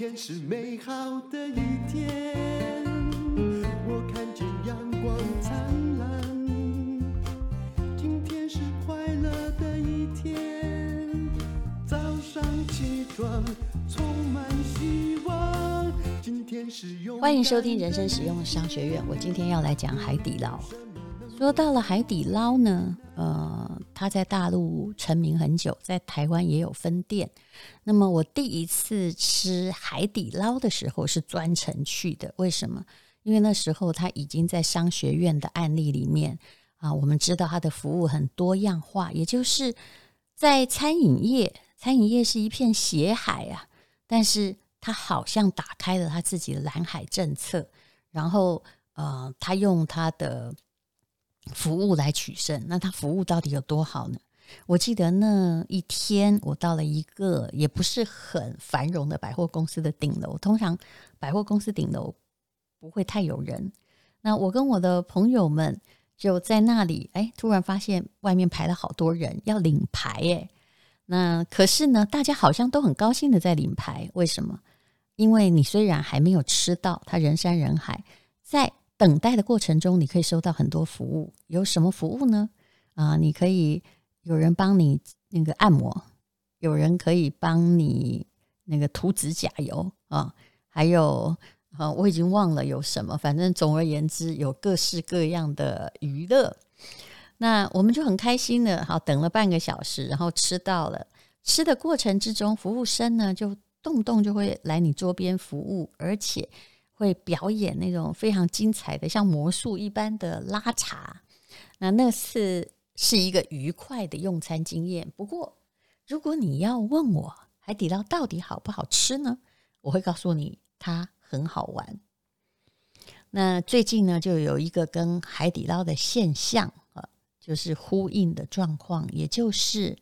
天是美好的一天，我看见阳光灿烂。今天是快乐的一天，早上起床充满希望。今天是用欢迎收听人生实用商学院。我今天要来讲海底捞。说到了海底捞呢，呃，他在大陆成名很久，在台湾也有分店。那么我第一次吃海底捞的时候是专程去的，为什么？因为那时候他已经在商学院的案例里面啊，我们知道他的服务很多样化，也就是在餐饮业，餐饮业是一片血海啊，但是他好像打开了他自己的蓝海政策，然后呃，他用他的。服务来取胜，那他服务到底有多好呢？我记得那一天，我到了一个也不是很繁荣的百货公司的顶楼。通常百货公司顶楼不会太有人。那我跟我的朋友们就在那里，哎，突然发现外面排了好多人要领牌，哎，那可是呢，大家好像都很高兴的在领牌。为什么？因为你虽然还没有吃到，他人山人海，在。等待的过程中，你可以收到很多服务。有什么服务呢？啊，你可以有人帮你那个按摩，有人可以帮你那个涂指甲油啊，还有啊，我已经忘了有什么。反正总而言之，有各式各样的娱乐。那我们就很开心的，好，等了半个小时，然后吃到了。吃的过程之中，服务生呢就动不动就会来你桌边服务，而且。会表演那种非常精彩的，像魔术一般的拉茶。那那次是一个愉快的用餐经验。不过，如果你要问我海底捞到底好不好吃呢？我会告诉你，它很好玩。那最近呢，就有一个跟海底捞的现象啊，就是呼应的状况，也就是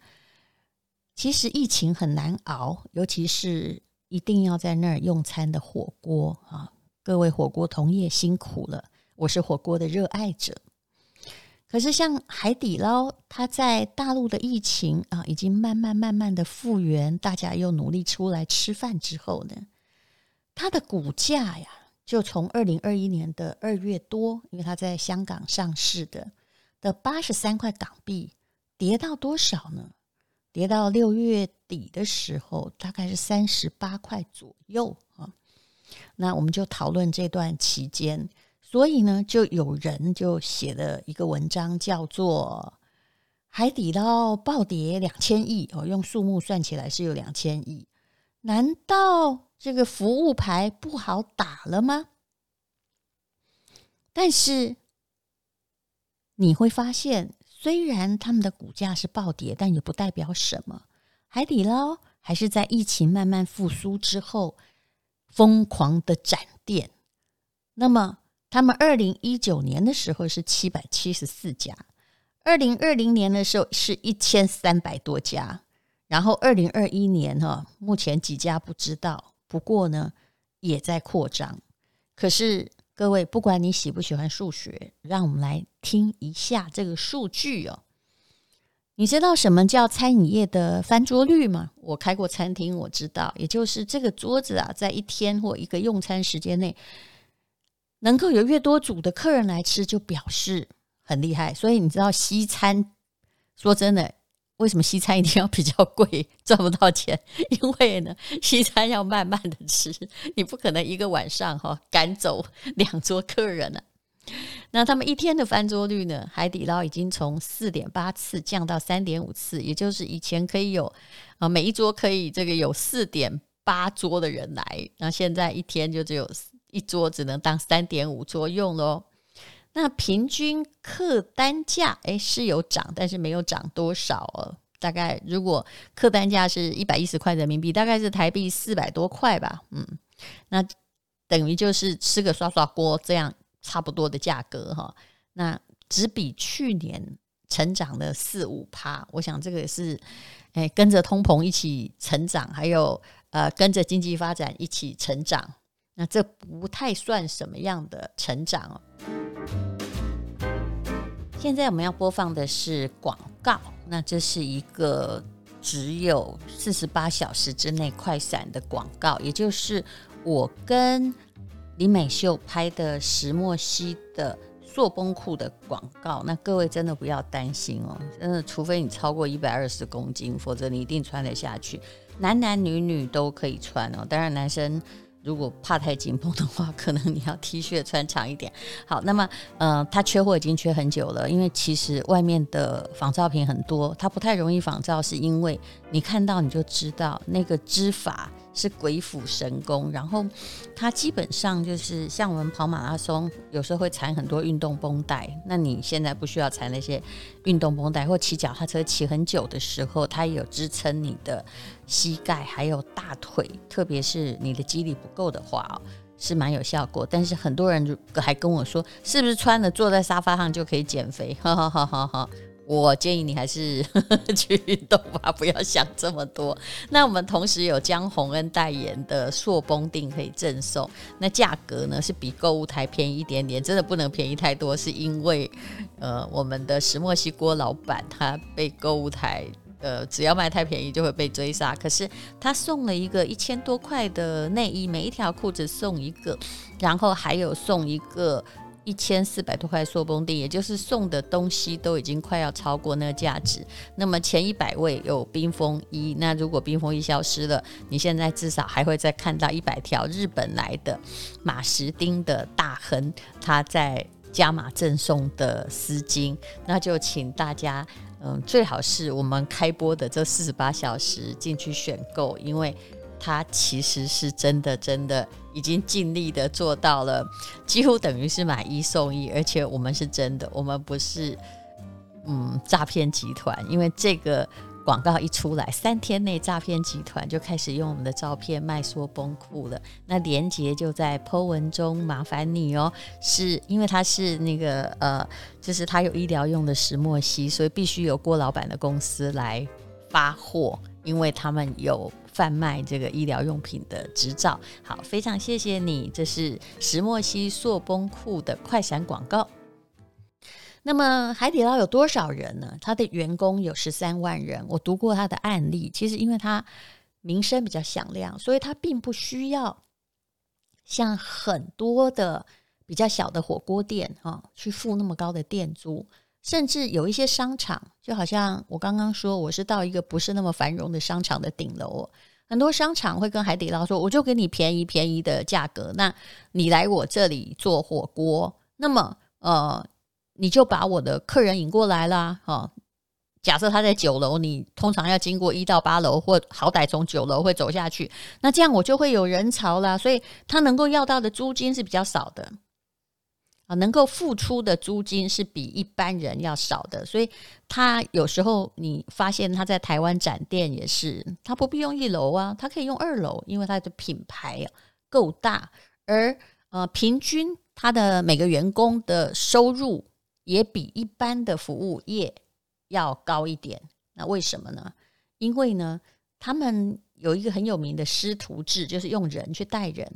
其实疫情很难熬，尤其是一定要在那儿用餐的火锅啊。各位火锅同业辛苦了，我是火锅的热爱者。可是像海底捞，它在大陆的疫情啊，已经慢慢慢慢的复原，大家又努力出来吃饭之后呢，它的股价呀，就从二零二一年的二月多，因为它在香港上市的的八十三块港币，跌到多少呢？跌到六月底的时候，大概是三十八块左右啊。那我们就讨论这段期间，所以呢，就有人就写了一个文章，叫做《海底捞暴跌两千亿》哦，用数目算起来是有两千亿。难道这个服务牌不好打了吗？但是你会发现，虽然他们的股价是暴跌，但也不代表什么。海底捞还是在疫情慢慢复苏之后。疯狂的展店，那么他们二零一九年的时候是七百七十四家，二零二零年的时候是一千三百多家，然后二零二一年哈，目前几家不知道，不过呢也在扩张。可是各位，不管你喜不喜欢数学，让我们来听一下这个数据哦。你知道什么叫餐饮业的翻桌率吗？我开过餐厅，我知道，也就是这个桌子啊，在一天或一个用餐时间内，能够有越多组的客人来吃，就表示很厉害。所以你知道西餐，说真的，为什么西餐一定要比较贵，赚不到钱？因为呢，西餐要慢慢的吃，你不可能一个晚上哈赶走两桌客人了。那他们一天的翻桌率呢？海底捞已经从四点八次降到三点五次，也就是以前可以有啊，每一桌可以这个有四点八桌的人来，那现在一天就只有一桌，只能当三点五桌用喽。那平均客单价诶是有涨，但是没有涨多少哦。大概如果客单价是一百一十块人民币，大概是台币四百多块吧。嗯，那等于就是吃个刷刷锅这样。差不多的价格哈，那只比去年成长了四五趴。我想这个也是，哎，跟着通膨一起成长，还有呃，跟着经济发展一起成长。那这不太算什么样的成长哦。现在我们要播放的是广告，那这是一个只有四十八小时之内快闪的广告，也就是我跟李美秀拍的石墨烯的塑绷裤的广告。那各位真的不要担心哦，真的，除非你超过一百二十公斤，否则你一定穿得下去。男男女女都可以穿哦，当然男生。如果怕太紧绷的话，可能你要 T 恤穿长一点。好，那么，呃，它缺货已经缺很久了，因为其实外面的仿造品很多，它不太容易仿造，是因为你看到你就知道那个织法。是鬼斧神工，然后它基本上就是像我们跑马拉松，有时候会缠很多运动绷带。那你现在不需要缠那些运动绷带，或骑脚踏车骑很久的时候，它也有支撑你的膝盖还有大腿，特别是你的肌力不够的话哦，是蛮有效果。但是很多人还跟我说，是不是穿了坐在沙发上就可以减肥？哈哈哈哈哈。我建议你还是呵 呵去运动吧，不要想这么多。那我们同时有江宏恩代言的塑崩定可以赠送，那价格呢是比购物台便宜一点点，真的不能便宜太多，是因为呃我们的石墨烯锅老板他被购物台呃只要卖太便宜就会被追杀，可是他送了一个一千多块的内衣，每一条裤子送一个，然后还有送一个。一千四百多块塑崩錠，也就是送的东西都已经快要超过那个价值。那么前一百位有冰封一，那如果冰封一消失了，你现在至少还会再看到一百条日本来的马士丁的大亨，他在加码赠送的丝巾。那就请大家，嗯，最好是我们开播的这四十八小时进去选购，因为。他其实是真的，真的已经尽力的做到了，几乎等于是买一送一，而且我们是真的，我们不是嗯诈骗集团，因为这个广告一出来，三天内诈骗集团就开始用我们的照片卖说崩裤了。那连杰就在 Po 文中，麻烦你哦，是因为它是那个呃，就是它有医疗用的石墨烯，所以必须由郭老板的公司来发货，因为他们有。贩卖这个医疗用品的执照，好，非常谢谢你。这是石墨烯塑崩裤的快闪广告。那么海底捞有多少人呢？他的员工有十三万人。我读过他的案例，其实因为他名声比较响亮，所以他并不需要像很多的比较小的火锅店啊去付那么高的店租。甚至有一些商场，就好像我刚刚说，我是到一个不是那么繁荣的商场的顶楼。很多商场会跟海底捞说：“我就给你便宜便宜的价格，那你来我这里做火锅，那么呃，你就把我的客人引过来啦。哦，假设他在九楼，你通常要经过一到八楼，或好歹从九楼会走下去，那这样我就会有人潮啦。所以他能够要到的租金是比较少的。”啊，能够付出的租金是比一般人要少的，所以他有时候你发现他在台湾展店也是，他不必用一楼啊，他可以用二楼，因为他的品牌够大，而呃，平均他的每个员工的收入也比一般的服务业要高一点。那为什么呢？因为呢，他们有一个很有名的师徒制，就是用人去带人。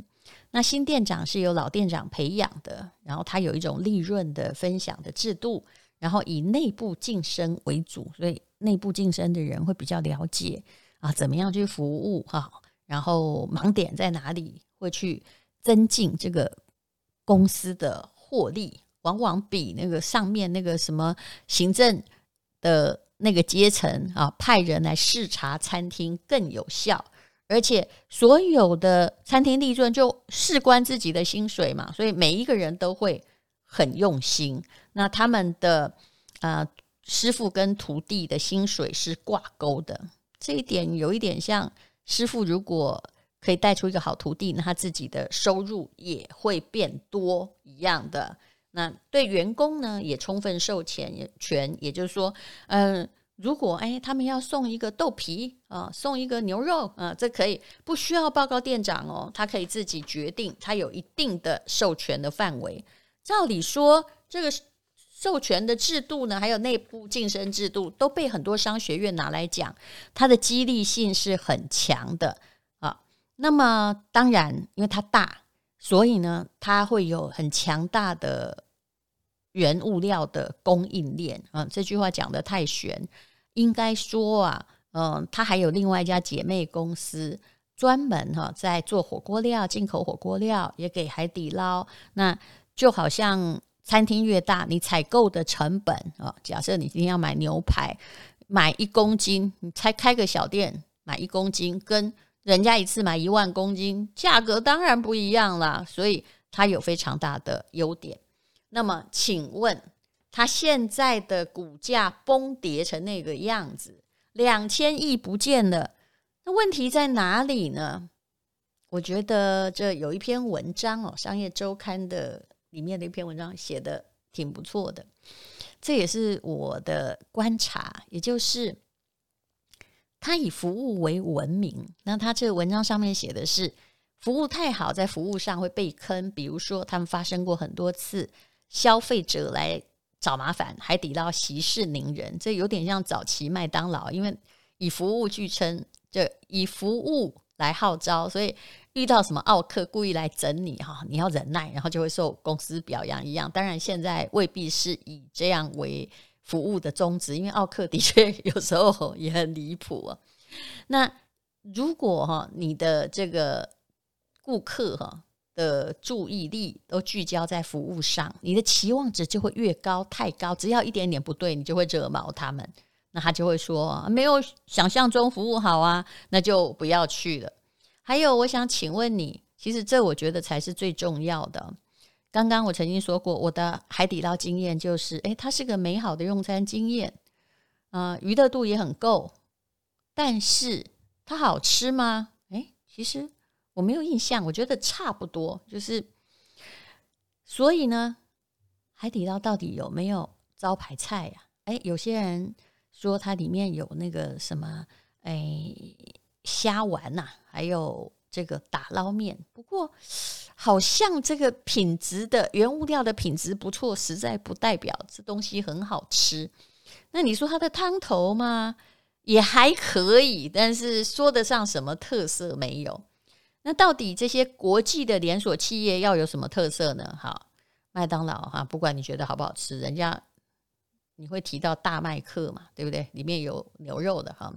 那新店长是由老店长培养的，然后他有一种利润的分享的制度，然后以内部晋升为主，所以内部晋升的人会比较了解啊，怎么样去服务哈，然后盲点在哪里，会去增进这个公司的获利，往往比那个上面那个什么行政的那个阶层啊，派人来视察餐厅更有效。而且所有的餐厅利润就事关自己的薪水嘛，所以每一个人都会很用心。那他们的啊、师傅跟徒弟的薪水是挂钩的，这一点有一点像师傅如果可以带出一个好徒弟，那他自己的收入也会变多一样的。那对员工呢也充分授权，权也就是说，嗯、如果哎，他们要送一个豆皮啊，送一个牛肉啊，这可以不需要报告店长哦，他可以自己决定，他有一定的授权的范围。照理说，这个授权的制度呢，还有内部晋升制度，都被很多商学院拿来讲，它的激励性是很强的啊。那么当然，因为它大，所以呢，它会有很强大的。原物料的供应链啊，这句话讲的太玄，应该说啊，嗯，他还有另外一家姐妹公司，专门哈在做火锅料，进口火锅料也给海底捞。那就好像餐厅越大，你采购的成本啊，假设你今天要买牛排，买一公斤，你才开个小店买一公斤，跟人家一次买一万公斤，价格当然不一样啦。所以它有非常大的优点。那么，请问它现在的股价崩跌成那个样子？两千亿不见了，那问题在哪里呢？我觉得这有一篇文章哦，《商业周刊》的里面的一篇文章写得挺不错的。这也是我的观察，也就是他以服务为闻名。那他这个文章上面写的是服务太好，在服务上会被坑。比如说，他们发生过很多次消费者来。找麻烦，海底捞息事宁人，这有点像早期麦当劳，因为以服务著称，就以服务来号召，所以遇到什么奥客故意来整你哈，你要忍耐，然后就会受公司表扬一样。当然，现在未必是以这样为服务的宗旨，因为奥客的确有时候也很离谱啊。那如果哈你的这个顾客哈。的注意力都聚焦在服务上，你的期望值就会越高，太高，只要一点点不对，你就会惹毛他们，那他就会说没有想象中服务好啊，那就不要去了。还有，我想请问你，其实这我觉得才是最重要的。刚刚我曾经说过，我的海底捞经验就是，诶，它是个美好的用餐经验，啊、娱乐度也很够，但是它好吃吗？诶，其实。我没有印象，我觉得差不多，就是，所以呢，海底捞到底有没有招牌菜呀？哎，有些人说它里面有那个什么，哎，虾丸呐，还有这个打捞面。不过，好像这个品质的原物料的品质不错，实在不代表这东西很好吃。那你说它的汤头嘛，也还可以，但是说得上什么特色没有。那到底这些国际的连锁企业要有什么特色呢？好，麦当劳哈，不管你觉得好不好吃，人家你会提到大麦克嘛，对不对？里面有牛肉的哈。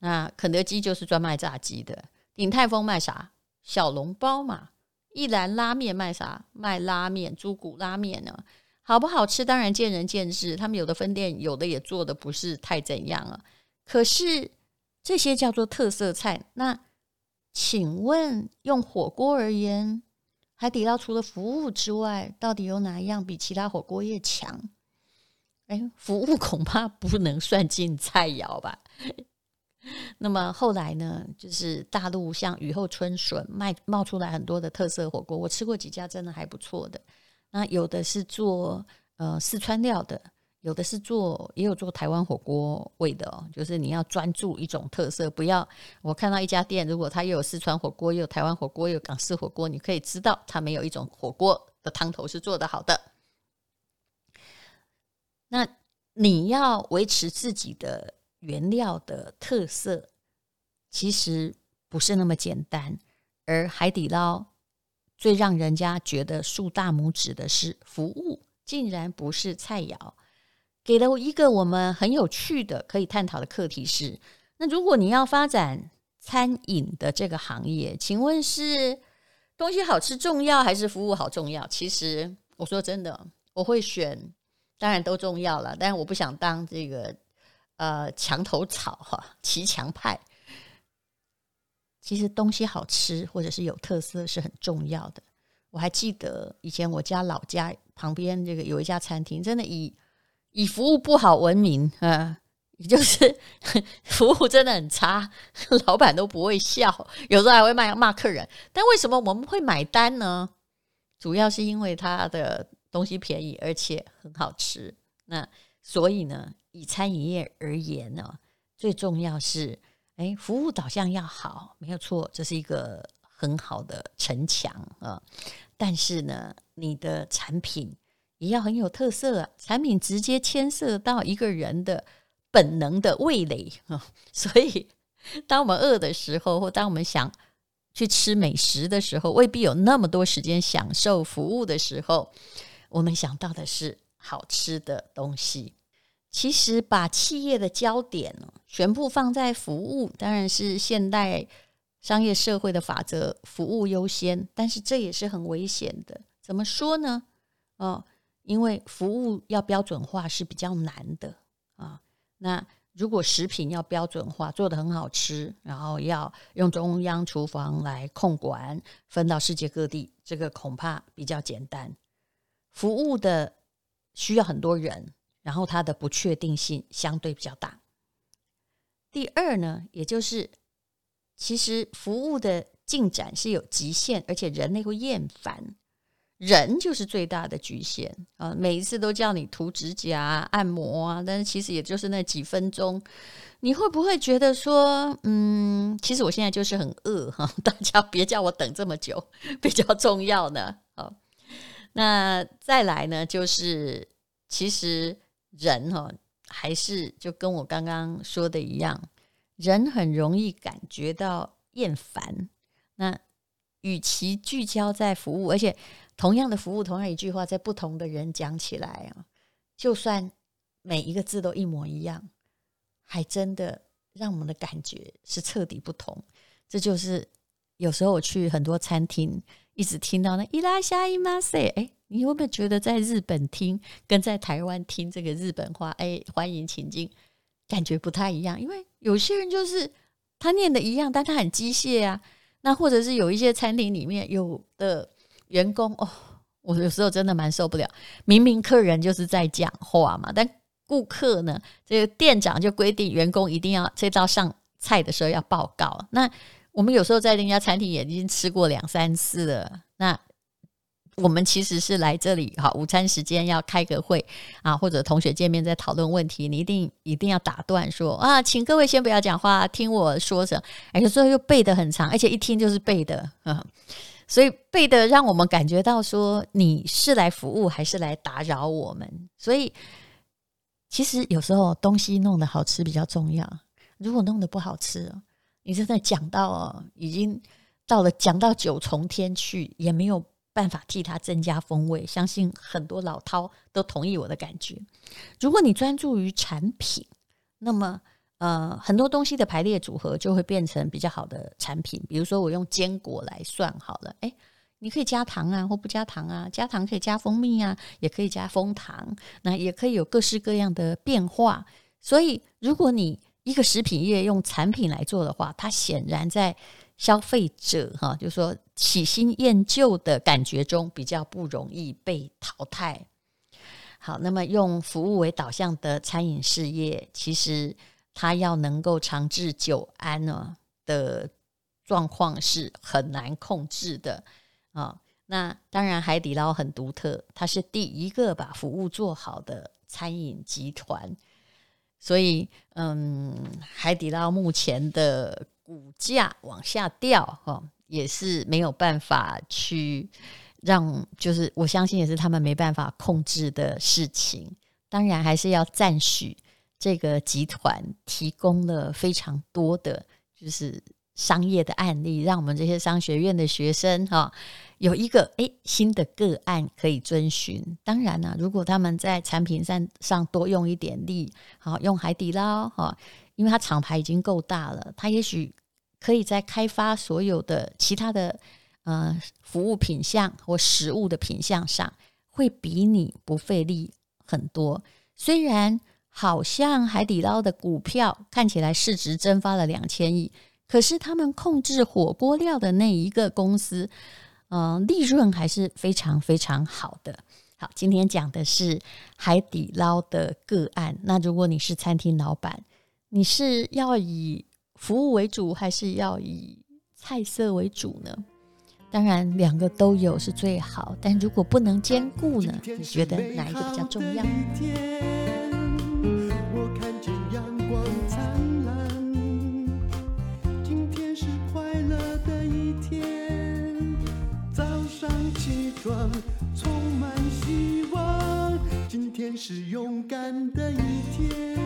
那肯德基就是专卖炸鸡的，鼎泰丰卖啥？小笼包嘛。一兰拉面卖啥？卖拉面，猪骨拉面呢？好不好吃？当然见仁见智。他们有的分店有的也做的不是太怎样啊。可是这些叫做特色菜，那。请问，用火锅而言，海底捞除了服务之外，到底有哪一样比其他火锅业强？哎，服务恐怕不能算进菜肴吧。那么后来呢，就是大陆像雨后春笋，卖冒出来很多的特色火锅，我吃过几家，真的还不错的。那有的是做呃四川料的。有的是做，也有做台湾火锅味的哦。就是你要专注一种特色，不要我看到一家店，如果它又有四川火锅，又有台湾火锅，又有港式火锅，你可以知道它没有一种火锅的汤头是做得好的。那你要维持自己的原料的特色，其实不是那么简单。而海底捞最让人家觉得竖大拇指的是服务，竟然不是菜肴。给了我一个我们很有趣的可以探讨的课题是：那如果你要发展餐饮的这个行业，请问是东西好吃重要还是服务好重要？其实我说真的，我会选，当然都重要了，但是我不想当这个呃墙头草哈，骑墙派。其实东西好吃或者是有特色是很重要的。我还记得以前我家老家旁边这个有一家餐厅，真的以以服务不好闻名，啊，也就是 服务真的很差，老板都不会笑，有时候还会骂骂客人。但为什么我们会买单呢？主要是因为他的东西便宜，而且很好吃。那所以呢，以餐饮业而言呢，最重要是，哎，服务导向要好，没有错，这是一个很好的城墙啊。但是呢，你的产品。也要很有特色啊！产品直接牵涉到一个人的本能的味蕾啊，所以当我们饿的时候，或当我们想去吃美食的时候，未必有那么多时间享受服务的时候，我们想到的是好吃的东西。其实把企业的焦点全部放在服务，当然是现代商业社会的法则，服务优先。但是这也是很危险的。怎么说呢？哦，因为服务要标准化是比较难的啊。那如果食品要标准化，做得很好吃，然后要用中央厨房来控管，分到世界各地，这个恐怕比较简单。服务的需要很多人，然后它的不确定性相对比较大。第二呢，也就是其实服务的进展是有极限，而且人类会厌烦，人就是最大的局限啊！每一次都叫你涂指甲、按摩啊，但是其实也就是那几分钟，你会不会觉得说，嗯，其实我现在就是很饿哈，大家别叫我等这么久，比较重要呢？好。那再来呢，就是其实人哈，还是就跟我刚刚说的一样，人很容易感觉到厌烦。那与其聚焦在服务，而且同样的服务，同样一句话，在不同的人讲起来啊，就算每一个字都一模一样，还真的让我们的感觉是彻底不同。这就是有时候我去很多餐厅。一直听到那伊拉夏伊玛塞，哎，你会不会觉得在日本听跟在台湾听这个日本话，哎，欢迎请进，感觉不太一样？因为有些人就是他念的一样，但他很机械啊。那或者是有一些餐厅里面有的员工，哦，我有时候真的蛮受不了。明明客人就是在讲话嘛，但顾客呢，这个店长就规定员工一定要这道上菜的时候要报告。那我们有时候在人家餐厅也已经吃过两三次了。那我们其实是来这里，好，午餐时间要开个会啊，或者同学见面在讨论问题，你一定一定要打断说啊，请各位先不要讲话，听我说着。哎，有时候又背得很长，而且一听就是背的，嗯，所以背的让我们感觉到说你是来服务还是来打扰我们。所以其实有时候东西弄得好吃比较重要，如果弄得不好吃。你真的讲到，已经到了讲到九重天去，也没有办法替它增加风味。相信很多老饕都同意我的感觉。如果你专注于产品，那么呃，很多东西的排列组合就会变成比较好的产品。比如说，我用坚果来算好了，诶，你可以加糖啊，或不加糖啊，加糖可以加蜂蜜啊，也可以加枫糖，那也可以有各式各样的变化。所以，如果你一个食品业用产品来做的话，它显然在消费者哈，就是说喜新厌旧的感觉中比较不容易被淘汰。好，那么用服务为导向的餐饮事业，其实它要能够长治久安呢的状况是很难控制的啊。那当然，海底捞很独特，它是第一个把服务做好的餐饮集团。所以，嗯，海底捞目前的股价往下掉，哈，也是没有办法去让，就是我相信也是他们没办法控制的事情。当然，还是要赞许这个集团提供了非常多的，就是。商业的案例，让我们这些商学院的学生哈有一个诶新的个案可以遵循。当然呢，如果他们在产品上上多用一点力，好用海底捞哈，因为它厂牌已经够大了，它也许可以在开发所有的其他的呃服务品项或食物的品项上，会比你不费力很多。虽然好像海底捞的股票看起来市值蒸发了两千亿。可是他们控制火锅料的那一个公司，嗯、利润还是非常非常好的。好，今天讲的是海底捞的个案。那如果你是餐厅老板，你是要以服务为主，还是要以菜色为主呢？当然，两个都有是最好。但如果不能兼顾呢？你觉得哪一个比较重要？我看见阳光灿烂，今天是快乐的一天。早上起床充满希望，今天是勇敢的一天，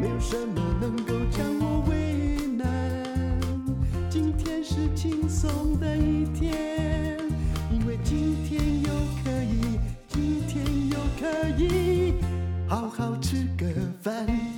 没有什么能够将我为难。今天是轻松的一天，因为今天又可以，今天又可以好好吃个饭。